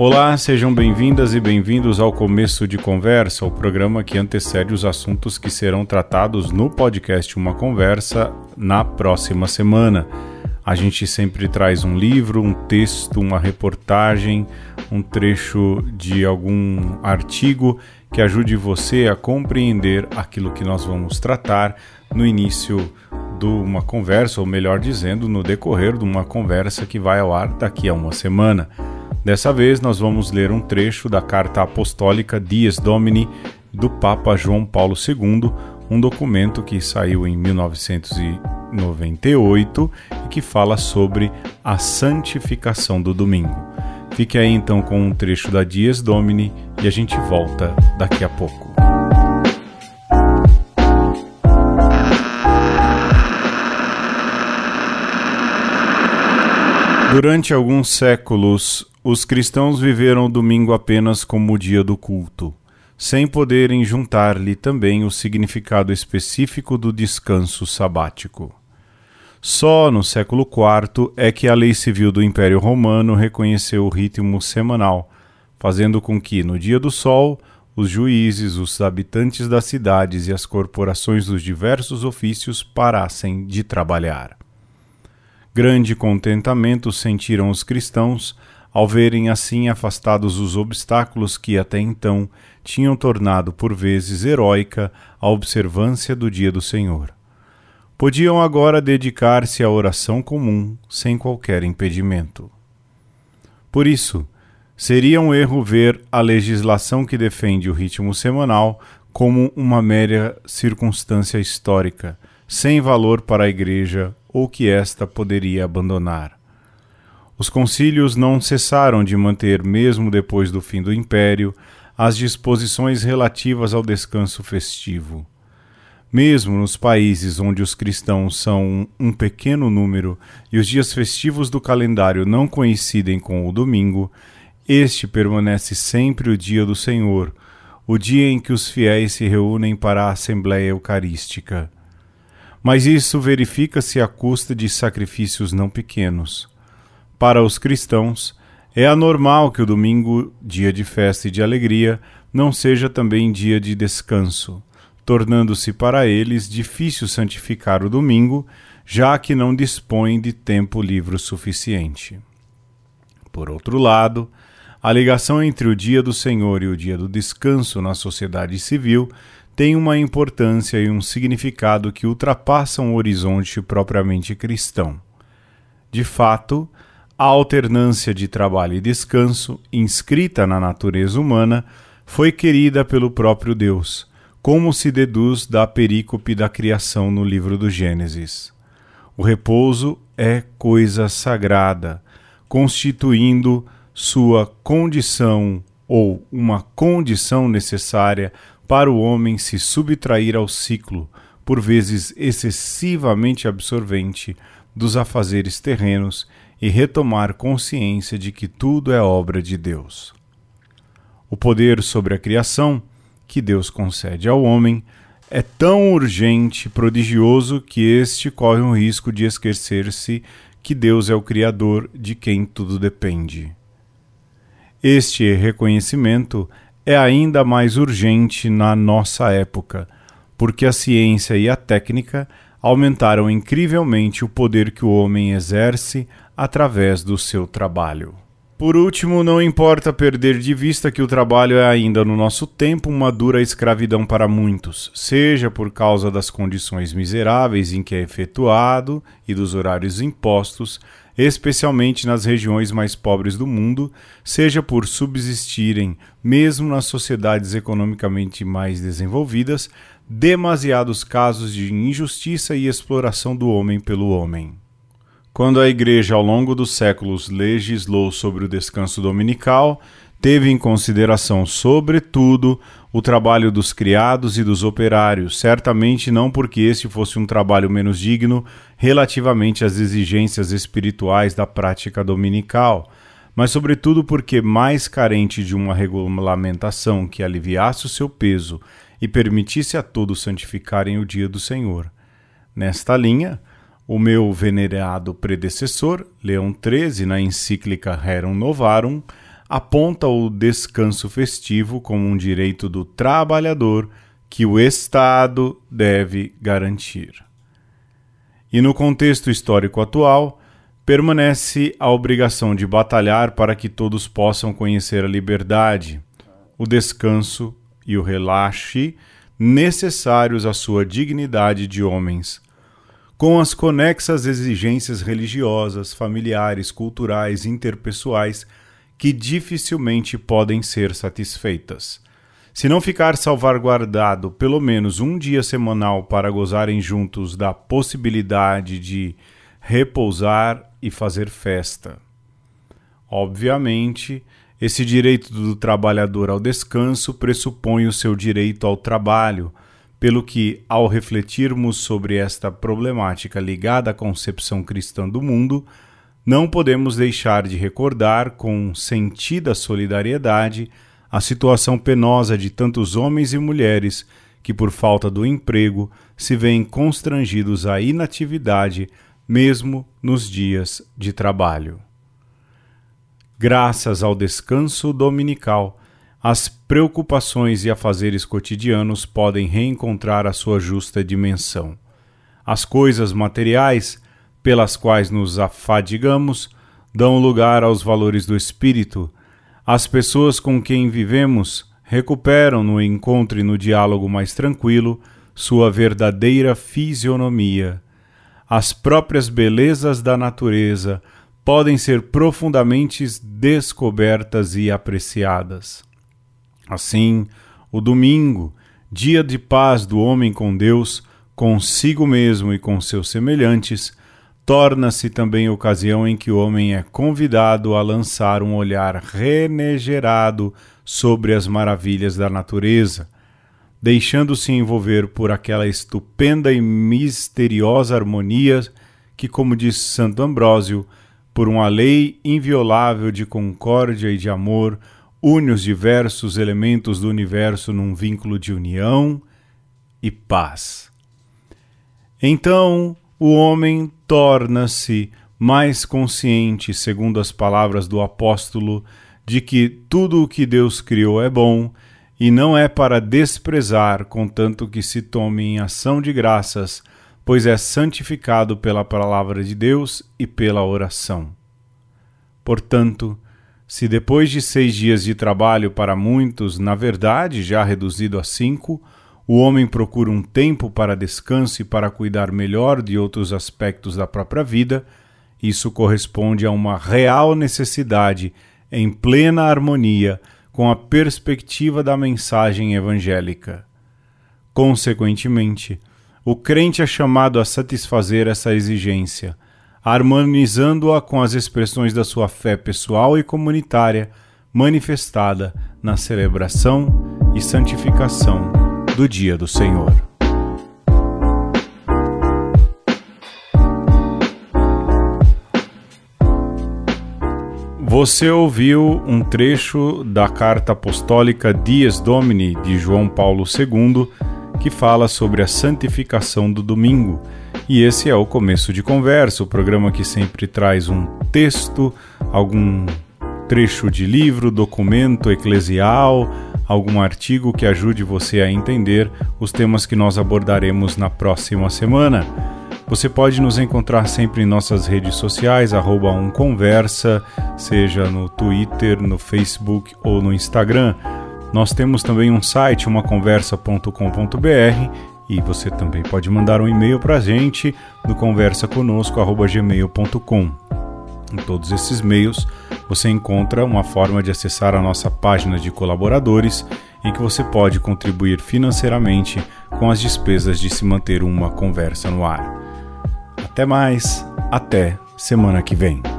Olá, sejam bem-vindas e bem-vindos ao Começo de Conversa, o programa que antecede os assuntos que serão tratados no podcast Uma Conversa na próxima semana. A gente sempre traz um livro, um texto, uma reportagem, um trecho de algum artigo que ajude você a compreender aquilo que nós vamos tratar no início de uma conversa, ou melhor dizendo, no decorrer de uma conversa que vai ao ar daqui a uma semana. Dessa vez, nós vamos ler um trecho da carta apostólica Dies Domini do Papa João Paulo II, um documento que saiu em 1998 e que fala sobre a santificação do domingo. Fique aí então com um trecho da Dies Domini e a gente volta daqui a pouco. Durante alguns séculos, os cristãos viveram o domingo apenas como o dia do culto, sem poderem juntar-lhe também o significado específico do descanso sabático. Só no século IV é que a lei civil do Império Romano reconheceu o ritmo semanal, fazendo com que, no dia do sol, os juízes, os habitantes das cidades e as corporações dos diversos ofícios parassem de trabalhar. Grande contentamento sentiram os cristãos ao verem assim afastados os obstáculos que até então tinham tornado por vezes heróica a observância do dia do Senhor. Podiam agora dedicar-se à oração comum sem qualquer impedimento. Por isso, seria um erro ver a legislação que defende o ritmo semanal como uma mera circunstância histórica, sem valor para a Igreja ou que esta poderia abandonar. Os concílios não cessaram de manter, mesmo depois do fim do império, as disposições relativas ao descanso festivo. Mesmo nos países onde os cristãos são um pequeno número e os dias festivos do calendário não coincidem com o domingo, este permanece sempre o dia do Senhor, o dia em que os fiéis se reúnem para a Assembleia Eucarística. Mas isso verifica-se à custa de sacrifícios não pequenos. Para os cristãos, é anormal que o domingo, dia de festa e de alegria, não seja também dia de descanso, tornando-se para eles difícil santificar o domingo, já que não dispõem de tempo livre suficiente. Por outro lado, a ligação entre o dia do Senhor e o dia do descanso na sociedade civil tem uma importância e um significado que ultrapassam o horizonte propriamente cristão. De fato, a alternância de trabalho e descanso, inscrita na natureza humana, foi querida pelo próprio Deus, como se deduz da perícope da criação no livro do Gênesis. O repouso é coisa sagrada, constituindo sua condição ou uma condição necessária para o homem se subtrair ao ciclo, por vezes excessivamente absorvente, dos afazeres terrenos e retomar consciência de que tudo é obra de Deus. O poder sobre a criação, que Deus concede ao homem, é tão urgente e prodigioso que este corre o risco de esquecer-se que Deus é o Criador de quem tudo depende. Este reconhecimento é ainda mais urgente na nossa época, porque a ciência e a técnica aumentaram incrivelmente o poder que o homem exerce através do seu trabalho. Por último, não importa perder de vista que o trabalho é ainda no nosso tempo uma dura escravidão para muitos, seja por causa das condições miseráveis em que é efetuado e dos horários impostos, especialmente nas regiões mais pobres do mundo, seja por subsistirem, mesmo nas sociedades economicamente mais desenvolvidas, demasiados casos de injustiça e exploração do homem pelo homem. Quando a Igreja, ao longo dos séculos, legislou sobre o descanso dominical, teve em consideração, sobretudo, o trabalho dos criados e dos operários, certamente não porque este fosse um trabalho menos digno relativamente às exigências espirituais da prática dominical, mas sobretudo porque mais carente de uma regulamentação que aliviasse o seu peso e permitisse a todos santificarem o dia do Senhor. Nesta linha, o meu venerado predecessor, Leão XIII, na encíclica Rerum Novarum, aponta o descanso festivo como um direito do trabalhador que o Estado deve garantir. E no contexto histórico atual, permanece a obrigação de batalhar para que todos possam conhecer a liberdade, o descanso e o relaxe necessários à sua dignidade de homens, com as conexas exigências religiosas, familiares, culturais, interpessoais que dificilmente podem ser satisfeitas. Se não ficar salvaguardado pelo menos um dia semanal para gozarem juntos da possibilidade de repousar e fazer festa. Obviamente, esse direito do trabalhador ao descanso pressupõe o seu direito ao trabalho, pelo que, ao refletirmos sobre esta problemática ligada à concepção cristã do mundo, não podemos deixar de recordar com sentida solidariedade a situação penosa de tantos homens e mulheres que, por falta do emprego, se veem constrangidos à inatividade mesmo nos dias de trabalho. Graças ao descanso dominical, as preocupações e afazeres cotidianos podem reencontrar a sua justa dimensão. As coisas materiais pelas quais nos afadigamos dão lugar aos valores do espírito. As pessoas com quem vivemos recuperam no encontro e no diálogo mais tranquilo sua verdadeira fisionomia. As próprias belezas da natureza podem ser profundamente descobertas e apreciadas. Assim, o domingo, dia de paz do homem com Deus, consigo mesmo e com seus semelhantes, torna-se também ocasião em que o homem é convidado a lançar um olhar renegerado sobre as maravilhas da natureza, deixando-se envolver por aquela estupenda e misteriosa harmonia que, como diz Santo Ambrósio, por uma lei inviolável de concórdia e de amor, une os diversos elementos do universo num vínculo de união e paz. Então, o homem torna-se mais consciente, segundo as palavras do apóstolo, de que tudo o que Deus criou é bom e não é para desprezar, contanto que se tome em ação de graças, pois é santificado pela palavra de Deus e pela oração. Portanto, se depois de seis dias de trabalho para muitos, na verdade já reduzido a cinco, o homem procura um tempo para descanso e para cuidar melhor de outros aspectos da própria vida. Isso corresponde a uma real necessidade em plena harmonia com a perspectiva da mensagem evangélica. Consequentemente, o crente é chamado a satisfazer essa exigência, harmonizando-a com as expressões da sua fé pessoal e comunitária manifestada na celebração e santificação do dia do Senhor. Você ouviu um trecho da carta apostólica Dies Domini de João Paulo II, que fala sobre a santificação do domingo. E esse é o começo de conversa, o programa que sempre traz um texto, algum trecho de livro, documento eclesial, algum artigo que ajude você a entender os temas que nós abordaremos na próxima semana. Você pode nos encontrar sempre em nossas redes sociais, arroba umconversa, seja no Twitter, no Facebook ou no Instagram. Nós temos também um site, umaconversa.com.br, e você também pode mandar um e-mail para a gente no conversaconosco.gmail.com. Em todos esses meios, você encontra uma forma de acessar a nossa página de colaboradores em que você pode contribuir financeiramente com as despesas de se manter uma conversa no ar. Até mais, até semana que vem.